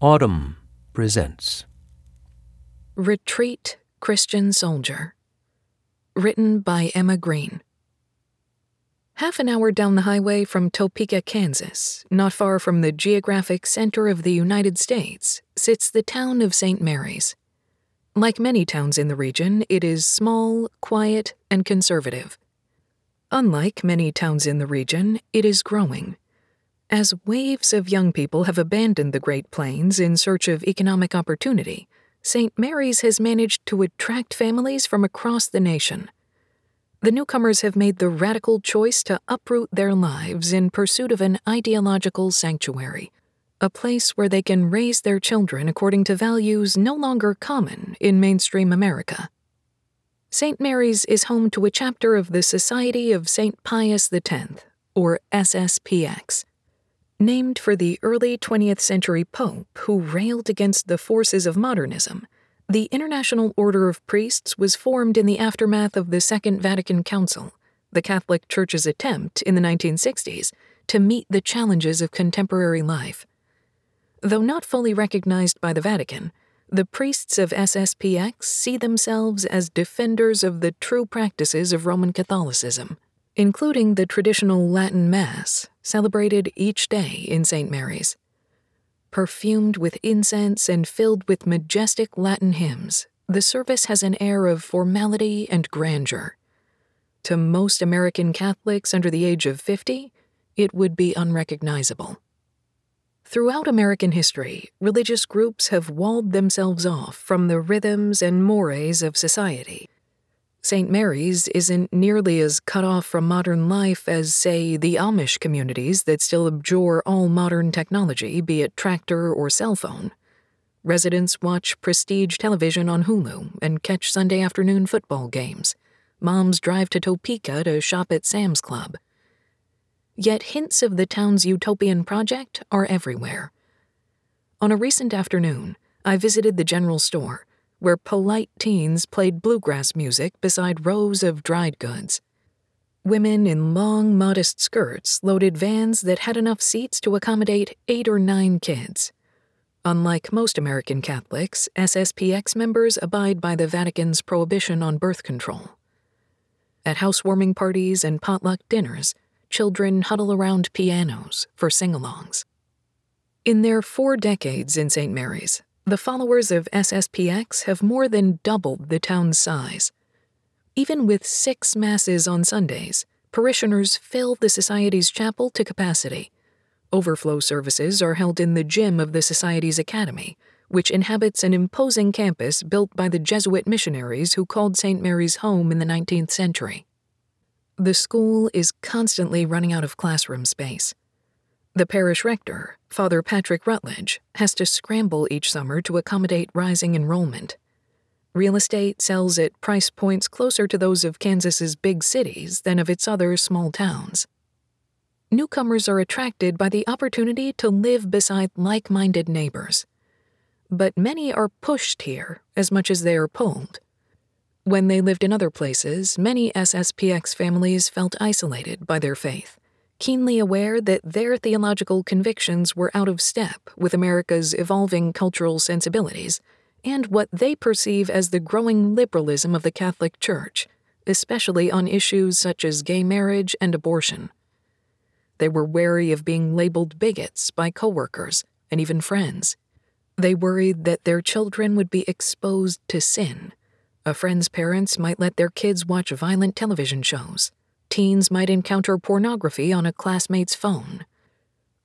Audm presents Retreat Christian Soldier. Written by Emma Green. Half an hour down the highway from Topeka, Kansas, not far from the geographic center of the United States, sits the town of St. Mary's. Like many towns in the region, it is small, quiet, and conservative. Unlike many towns in the region, it is growing. As waves of young people have abandoned the Great Plains in search of economic opportunity, St. Mary's has managed to attract families from across the nation. The newcomers have made the radical choice to uproot their lives in pursuit of an ideological sanctuary, a place where they can raise their children according to values no longer common in mainstream America. St. Mary's is home to a chapter of the Society of St. Pius X, or SSPX Named for the early 20th century Pope who railed against the forces of modernism, the International Order of Priests was formed in the aftermath of the Second Vatican Council, the Catholic Church's attempt in the 1960s to meet the challenges of contemporary life. Though not fully recognized by the Vatican, the priests of SSPX see themselves as defenders of the true practices of Roman Catholicism including the traditional Latin Mass celebrated each day in St. Mary's. Perfumed with incense and filled with majestic Latin hymns, the service has an air of formality and grandeur. To most American Catholics under the age of 50, it would be unrecognizable. Throughout American history, religious groups have walled themselves off from the rhythms and mores of society St. Mary's isn't nearly as cut off from modern life as, say, the Amish communities that still abjure all modern technology, be it tractor or cell phone. Residents watch prestige television on Hulu and catch Sunday afternoon football games. Moms drive to Topeka to shop at Sam's Club. Yet hints of the town's utopian project are everywhere. On a recent afternoon, I visited the general store where polite teens played bluegrass music beside rows of dried goods. Women in long, modest skirts loaded vans that had enough seats to accommodate eight or nine kids. Unlike most American Catholics, SSPX members abide by the Vatican's prohibition on birth control. At housewarming parties and potluck dinners, children huddle around pianos for sing alongs. In their four decades in St. Mary's, the followers of SSPX have more than doubled the town's size. Even with six masses on Sundays, parishioners fill the Society's chapel to capacity. Overflow services are held in the gym of the Society's academy, which inhabits an imposing campus built by the Jesuit missionaries who called St. Mary's home in the 19th century. The school is constantly running out of classroom space. The parish rector, Father Patrick Rutledge, has to scramble each summer to accommodate rising enrollment. Real estate sells at price points closer to those of Kansas's big cities than of its other small towns. Newcomers are attracted by the opportunity to live beside like minded neighbors. But many are pushed here as much as they are pulled. When they lived in other places, many SSPX families felt isolated by their faith keenly aware that their theological convictions were out of step with America's evolving cultural sensibilities and what they perceive as the growing liberalism of the Catholic Church, especially on issues such as gay marriage and abortion. They were wary of being labeled bigots by coworkers and even friends. They worried that their children would be exposed to sin. A friend's parents might let their kids watch violent television shows teens might encounter pornography on a classmate's phone.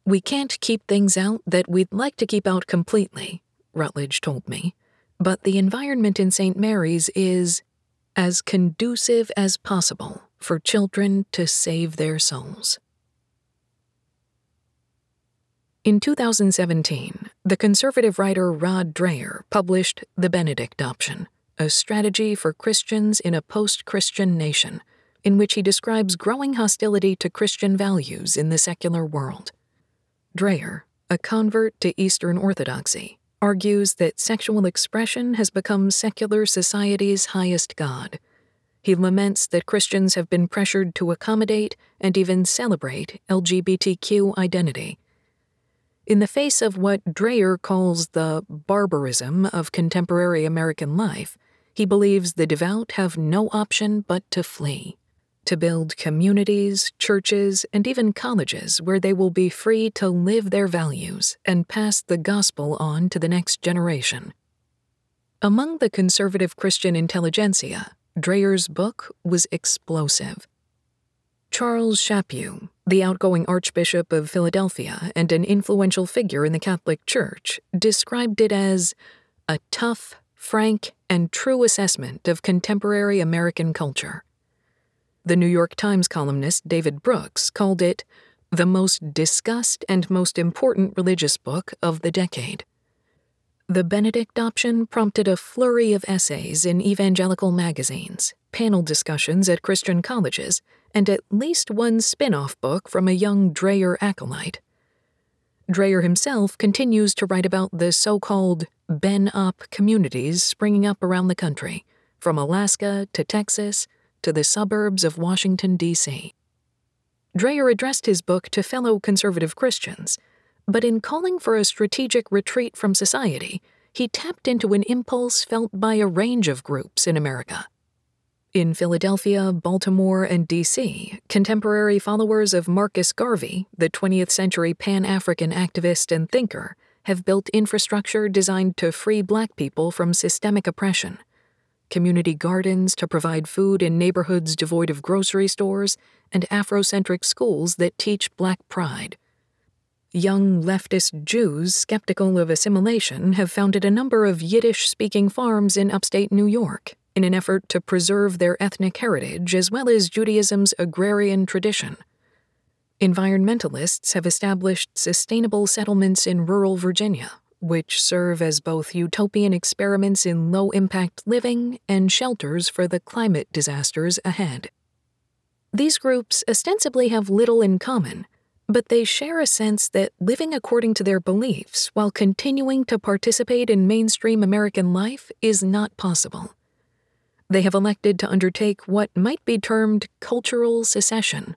We can't keep things out that we'd like to keep out completely, Rutledge told me, but the environment in St. Mary's is as conducive as possible for children to save their souls. In 2017, the conservative writer Rod Dreher published The Benedict Option, a strategy for Christians in a post Christian nation in which he describes growing hostility to Christian values in the secular world. Dreher, a convert to Eastern Orthodoxy, argues that sexual expression has become secular society's highest god. He laments that Christians have been pressured to accommodate and even celebrate LGBTQ identity. In the face of what Dreher calls the barbarism of contemporary American life, he believes the devout have no option but to flee, to build communities, churches, and even colleges where they will be free to live their values and pass the gospel on to the next generation. Among the conservative Christian intelligentsia, Dreher's book was explosive. Charles Chaput, the outgoing Archbishop of Philadelphia and an influential figure in the Catholic Church, described it as a tough, frank, and true assessment of contemporary American culture. The New York Times columnist David Brooks called it the most discussed and most important religious book of the decade. The Benedict option prompted a flurry of essays in evangelical magazines, panel discussions at Christian colleges, and at least one spin off book from a young Dreher acolyte. Dreher himself continues to write about the so called Ben Op communities springing up around the country, from Alaska to Texas to the suburbs of Washington, D.C. Dreher addressed his book to fellow conservative Christians, but in calling for a strategic retreat from society, he tapped into an impulse felt by a range of groups in America. In Philadelphia, Baltimore, and D.C., contemporary followers of Marcus Garvey, the 20th century Pan African activist and thinker, have built infrastructure designed to free black people from systemic oppression. Community gardens to provide food in neighborhoods devoid of grocery stores, and Afrocentric schools that teach black pride. Young leftist Jews skeptical of assimilation have founded a number of Yiddish speaking farms in upstate New York in an effort to preserve their ethnic heritage as well as Judaism's agrarian tradition. Environmentalists have established sustainable settlements in rural Virginia, which serve as both utopian experiments in low impact living and shelters for the climate disasters ahead. These groups ostensibly have little in common, but they share a sense that living according to their beliefs while continuing to participate in mainstream American life is not possible they have elected to undertake what might be termed cultural secession.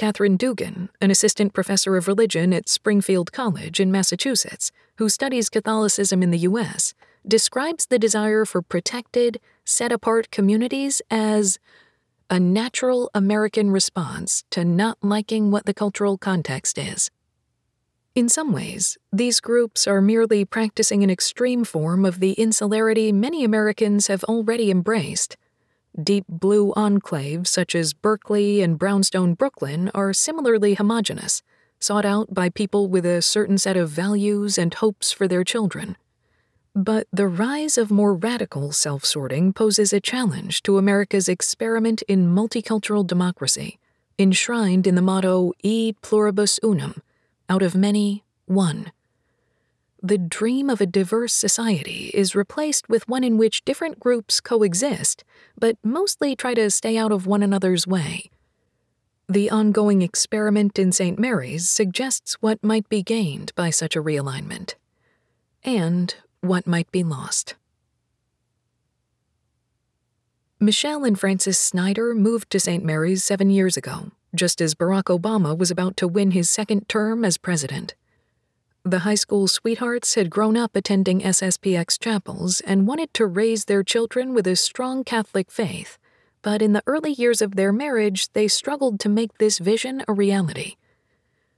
Katherine Dugan, an assistant professor of religion at Springfield College in Massachusetts, who studies Catholicism in the U.S., describes the desire for protected, set apart communities as a natural American response to not liking what the cultural context is. In some ways, these groups are merely practicing an extreme form of the insularity many Americans have already embraced. Deep blue enclaves such as Berkeley and Brownstone, Brooklyn are similarly homogenous, sought out by people with a certain set of values and hopes for their children. But the rise of more radical self sorting poses a challenge to America's experiment in multicultural democracy, enshrined in the motto E pluribus unum out of many, one. The dream of a diverse society is replaced with one in which different groups coexist, but mostly try to stay out of one another's way. The ongoing experiment in St. Mary's suggests what might be gained by such a realignment, and what might be lost. Michelle and Francis Snyder moved to St. Mary's seven years ago just as Barack Obama was about to win his second term as president. The high school sweethearts had grown up attending SSPX chapels and wanted to raise their children with a strong Catholic faith, but in the early years of their marriage, they struggled to make this vision a reality.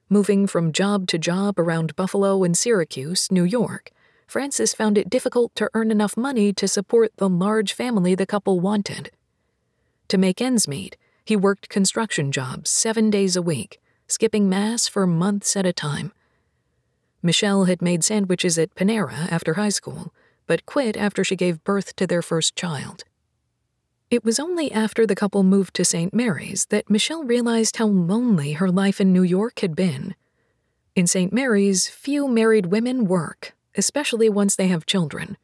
Moving from job to job around Buffalo and Syracuse, New York, Francis found it difficult to earn enough money to support the large family the couple wanted. To make ends meet, he worked construction jobs seven days a week, skipping Mass for months at a time. Michelle had made sandwiches at Panera after high school, but quit after she gave birth to their first child. It was only after the couple moved to St. Mary's that Michelle realized how lonely her life in New York had been. In St. Mary's, few married women work, especially once they have children.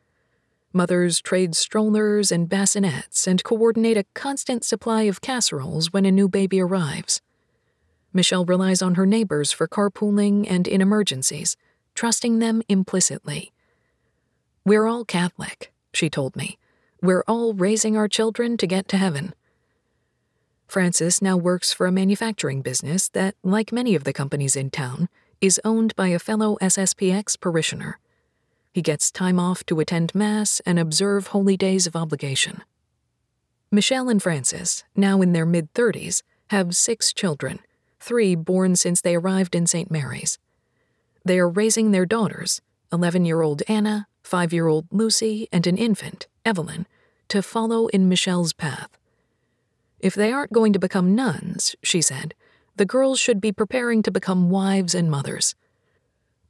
Mothers trade strollers and bassinets and coordinate a constant supply of casseroles when a new baby arrives. Michelle relies on her neighbors for carpooling and in emergencies, trusting them implicitly. We're all Catholic, she told me. We're all raising our children to get to heaven. Francis now works for a manufacturing business that, like many of the companies in town, is owned by a fellow SSPX parishioner. He gets time off to attend Mass and observe holy days of obligation. Michelle and Francis, now in their mid 30s, have six children, three born since they arrived in St. Mary's. They are raising their daughters, 11 year old Anna, 5 year old Lucy, and an infant, Evelyn, to follow in Michelle's path. If they aren't going to become nuns, she said, the girls should be preparing to become wives and mothers.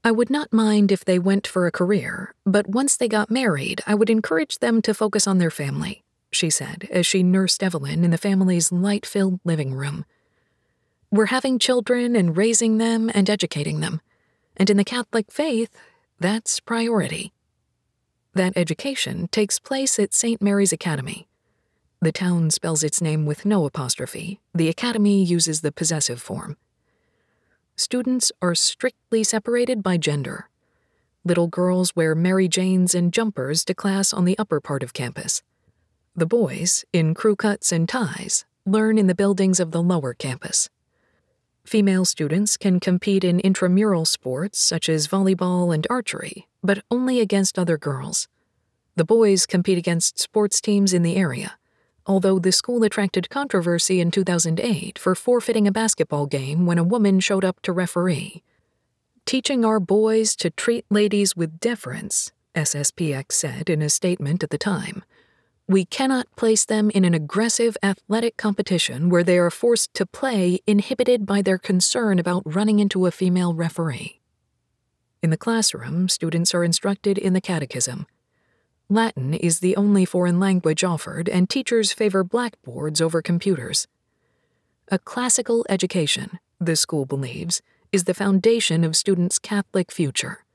I would not mind if they went for a career, but once they got married, I would encourage them to focus on their family, she said as she nursed Evelyn in the family's light filled living room. We're having children and raising them and educating them. And in the Catholic faith, that's priority. That education takes place at St. Mary's Academy, the town spells its name with no apostrophe. The academy uses the possessive form. Students are strictly separated by gender. Little girls wear Mary Janes and jumpers to class on the upper part of campus. The boys, in crew cuts and ties, learn in the buildings of the lower campus. Female students can compete in intramural sports such as volleyball and archery, but only against other girls. The boys compete against sports teams in the area although the school attracted controversy in 2008 for forfeiting a basketball game when a woman showed up to referee. Teaching our boys to treat ladies with deference, SSPX said in a statement at the time. We cannot place them in an aggressive athletic competition where they are forced to play inhibited by their concern about running into a female referee. In the classroom, students are instructed in the catechism Latin is the only foreign language offered, and teachers favor blackboards over computers. A classical education, the school believes, is the foundation of students' Catholic future.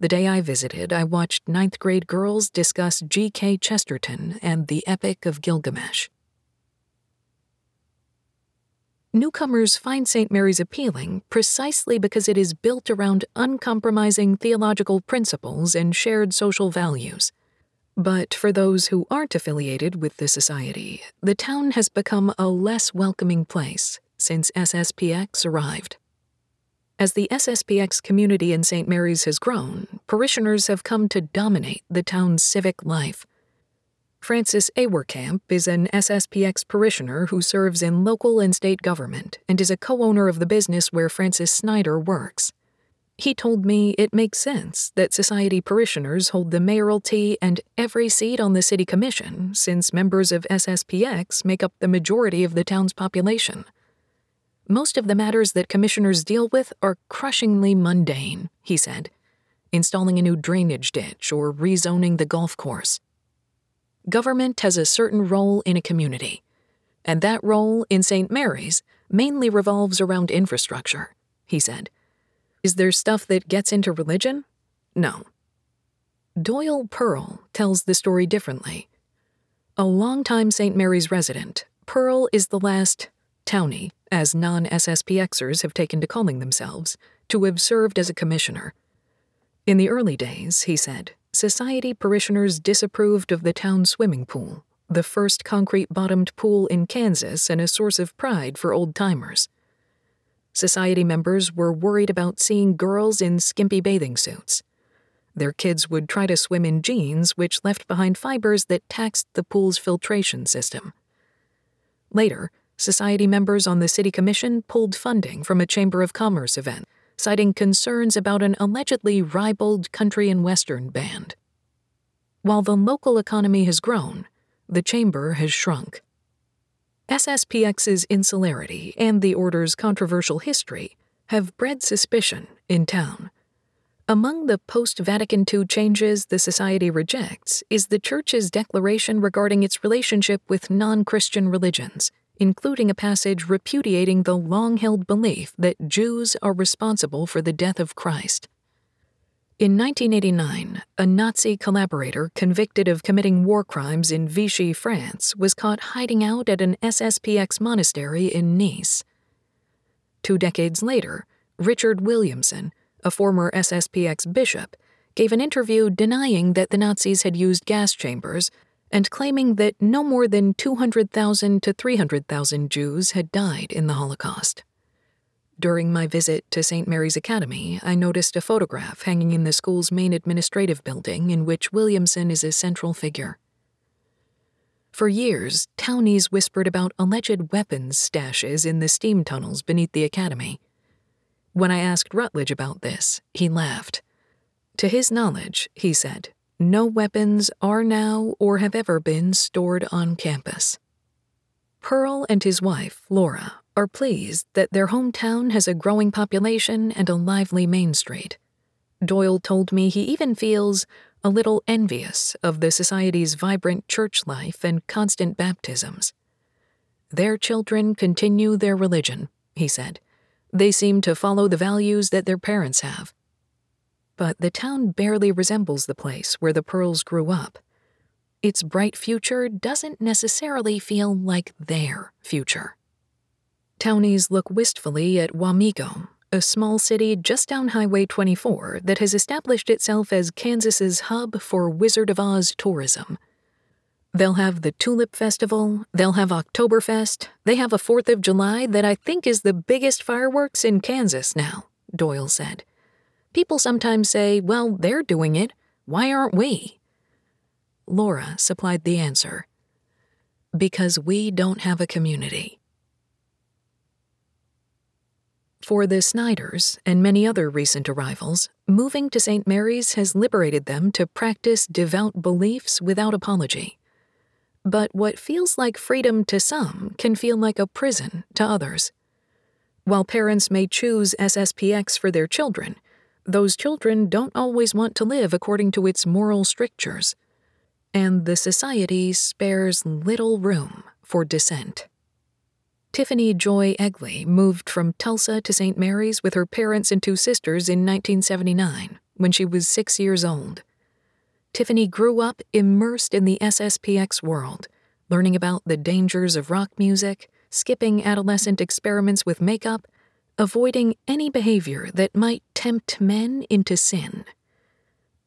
The day I visited, I watched ninth grade girls discuss G.K. Chesterton and the Epic of Gilgamesh. Newcomers find St. Mary's appealing precisely because it is built around uncompromising theological principles and shared social values. But for those who aren't affiliated with the society, the town has become a less welcoming place since SSPX arrived. As the SSPX community in St. Mary's has grown, parishioners have come to dominate the town's civic life. Francis Awerkamp is an SSPX parishioner who serves in local and state government and is a co owner of the business where Francis Snyder works. He told me it makes sense that society parishioners hold the mayoralty and every seat on the city commission, since members of SSPX make up the majority of the town's population. Most of the matters that commissioners deal with are crushingly mundane, he said, installing a new drainage ditch or rezoning the golf course. Government has a certain role in a community, and that role in St. Mary's mainly revolves around infrastructure, he said is there stuff that gets into religion? No. Doyle Pearl tells the story differently. A longtime St. Mary's resident, Pearl is the last townie, as non SSPXers have taken to calling themselves, to have served as a commissioner. In the early days, he said, society parishioners disapproved of the town swimming pool, the first concrete bottomed pool in Kansas and a source of pride for old timers. Society members were worried about seeing girls in skimpy bathing suits. Their kids would try to swim in jeans, which left behind fibers that taxed the pool's filtration system. Later, society members on the city commission pulled funding from a Chamber of Commerce event, citing concerns about an allegedly ribald country and western band. While the local economy has grown, the chamber has shrunk. SSPX's insularity and the order's controversial history have bred suspicion in town. Among the post Vatican II changes the Society rejects is the Church's declaration regarding its relationship with non Christian religions, including a passage repudiating the long held belief that Jews are responsible for the death of Christ. In 1989, a Nazi collaborator convicted of committing war crimes in Vichy, France, was caught hiding out at an SSPX monastery in Nice. Two decades later, Richard Williamson, a former SSPX bishop, gave an interview denying that the Nazis had used gas chambers and claiming that no more than 200,000 to 300,000 Jews had died in the Holocaust. During my visit to St. Mary's Academy, I noticed a photograph hanging in the school's main administrative building in which Williamson is a central figure. For years, townies whispered about alleged weapons stashes in the steam tunnels beneath the academy. When I asked Rutledge about this, he laughed. To his knowledge, he said, no weapons are now or have ever been stored on campus. Pearl and his wife, Laura, are pleased that their hometown has a growing population and a lively main street. Doyle told me he even feels a little envious of the society's vibrant church life and constant baptisms. Their children continue their religion, he said. They seem to follow the values that their parents have. But the town barely resembles the place where the Pearls grew up. Its bright future doesn't necessarily feel like their future. Townies look wistfully at Wamego, a small city just down Highway 24 that has established itself as Kansas's hub for Wizard of Oz tourism. They'll have the Tulip Festival, they'll have Oktoberfest, they have a 4th of July that I think is the biggest fireworks in Kansas now, Doyle said. People sometimes say, well, they're doing it. Why aren't we? Laura supplied the answer because we don't have a community. For the Snyders and many other recent arrivals, moving to St. Mary's has liberated them to practice devout beliefs without apology. But what feels like freedom to some can feel like a prison to others. While parents may choose SSPX for their children, those children don't always want to live according to its moral strictures, and the society spares little room for dissent. Tiffany Joy Egley moved from Tulsa to St. Mary's with her parents and two sisters in 1979 when she was six years old. Tiffany grew up immersed in the SSPX world, learning about the dangers of rock music, skipping adolescent experiments with makeup, avoiding any behavior that might tempt men into sin.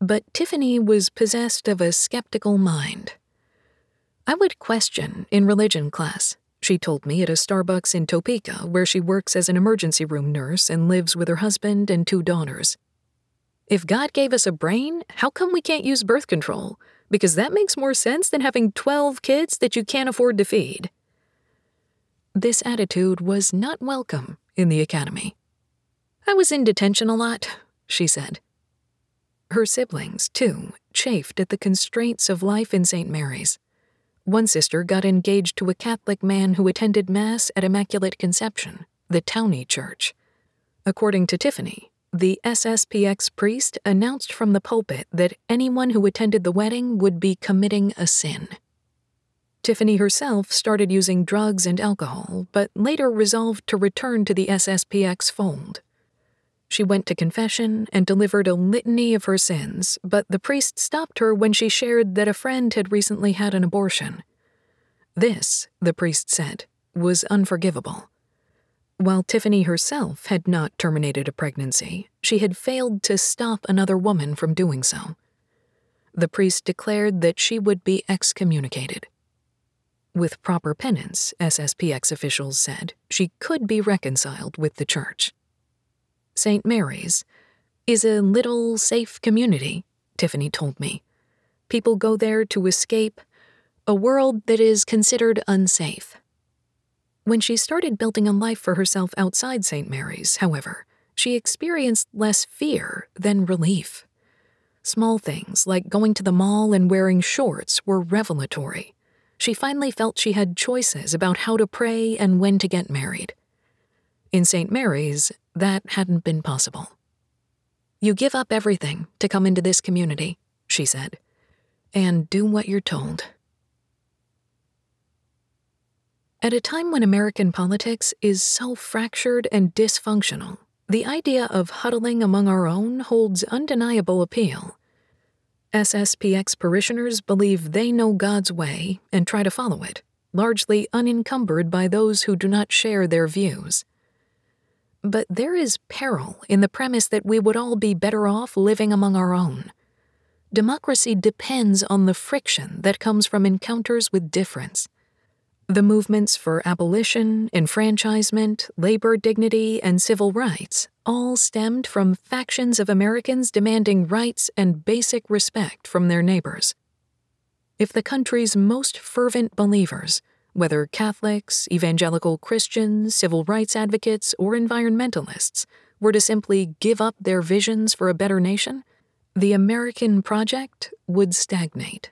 But Tiffany was possessed of a skeptical mind. I would question in religion class she told me at a Starbucks in Topeka, where she works as an emergency room nurse and lives with her husband and two daughters. If God gave us a brain, how come we can't use birth control? Because that makes more sense than having 12 kids that you can't afford to feed. This attitude was not welcome in the academy. I was in detention a lot, she said. Her siblings, too, chafed at the constraints of life in St. Mary's. One sister got engaged to a Catholic man who attended Mass at Immaculate Conception, the Townie Church. According to Tiffany, the SSPX priest announced from the pulpit that anyone who attended the wedding would be committing a sin. Tiffany herself started using drugs and alcohol, but later resolved to return to the SSPX fold. She went to confession and delivered a litany of her sins, but the priest stopped her when she shared that a friend had recently had an abortion. This, the priest said, was unforgivable. While Tiffany herself had not terminated a pregnancy, she had failed to stop another woman from doing so. The priest declared that she would be excommunicated. With proper penance, SSPX officials said, she could be reconciled with the church. St. Mary's, is a little safe community, Tiffany told me. People go there to escape a world that is considered unsafe. When she started building a life for herself outside St. Mary's, however, she experienced less fear than relief. Small things like going to the mall and wearing shorts were revelatory. She finally felt she had choices about how to pray and when to get married. In St. Mary's, that hadn't been possible. You give up everything to come into this community, she said, and do what you're told. At a time when American politics is so fractured and dysfunctional, the idea of huddling among our own holds undeniable appeal. SSPX parishioners believe they know God's way and try to follow it, largely unencumbered by those who do not share their views. But there is peril in the premise that we would all be better off living among our own. Democracy depends on the friction that comes from encounters with difference. The movements for abolition, enfranchisement, labor dignity, and civil rights all stemmed from factions of Americans demanding rights and basic respect from their neighbors. If the country's most fervent believers, whether Catholics, evangelical Christians, civil rights advocates, or environmentalists, were to simply give up their visions for a better nation, the American project would stagnate.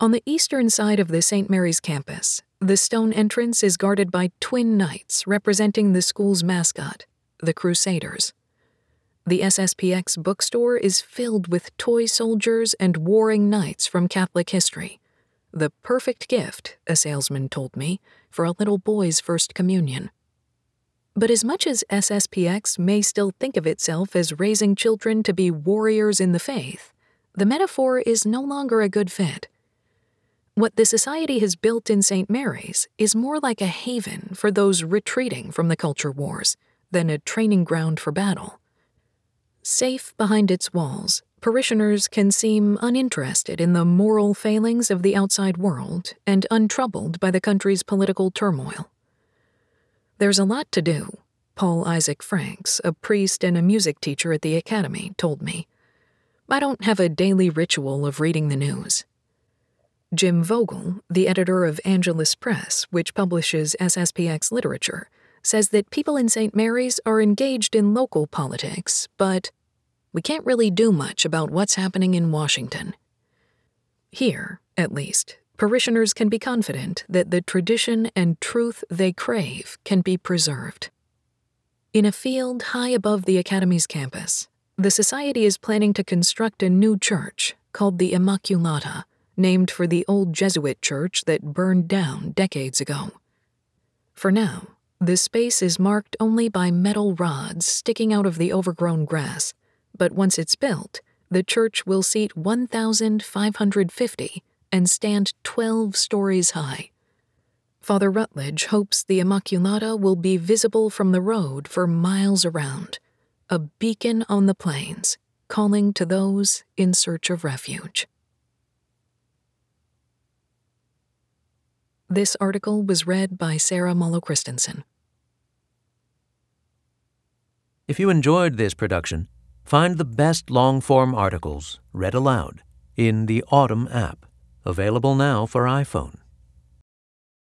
On the eastern side of the St. Mary's campus, the stone entrance is guarded by twin knights representing the school's mascot, the Crusaders. The SSPX bookstore is filled with toy soldiers and warring knights from Catholic history. The perfect gift, a salesman told me, for a little boy's first communion. But as much as SSPX may still think of itself as raising children to be warriors in the faith, the metaphor is no longer a good fit. What the Society has built in St. Mary's is more like a haven for those retreating from the culture wars than a training ground for battle. Safe behind its walls, parishioners can seem uninterested in the moral failings of the outside world and untroubled by the country's political turmoil. There's a lot to do, Paul Isaac Franks, a priest and a music teacher at the academy, told me. I don't have a daily ritual of reading the news. Jim Vogel, the editor of Angelus Press, which publishes SSPX literature, says that people in St. Mary's are engaged in local politics, but we can't really do much about what's happening in Washington. Here, at least, parishioners can be confident that the tradition and truth they crave can be preserved. In a field high above the Academy's campus, the Society is planning to construct a new church called the Immaculata, named for the old Jesuit church that burned down decades ago. For now, the space is marked only by metal rods sticking out of the overgrown grass, but once it's built, the church will seat 1,550 and stand 12 stories high. Father Rutledge hopes the Immaculata will be visible from the road for miles around, a beacon on the plains, calling to those in search of refuge. This article was read by Sarah Mollo Christensen. If you enjoyed this production, find the best long form articles read aloud in the Audm app available now for iPhone.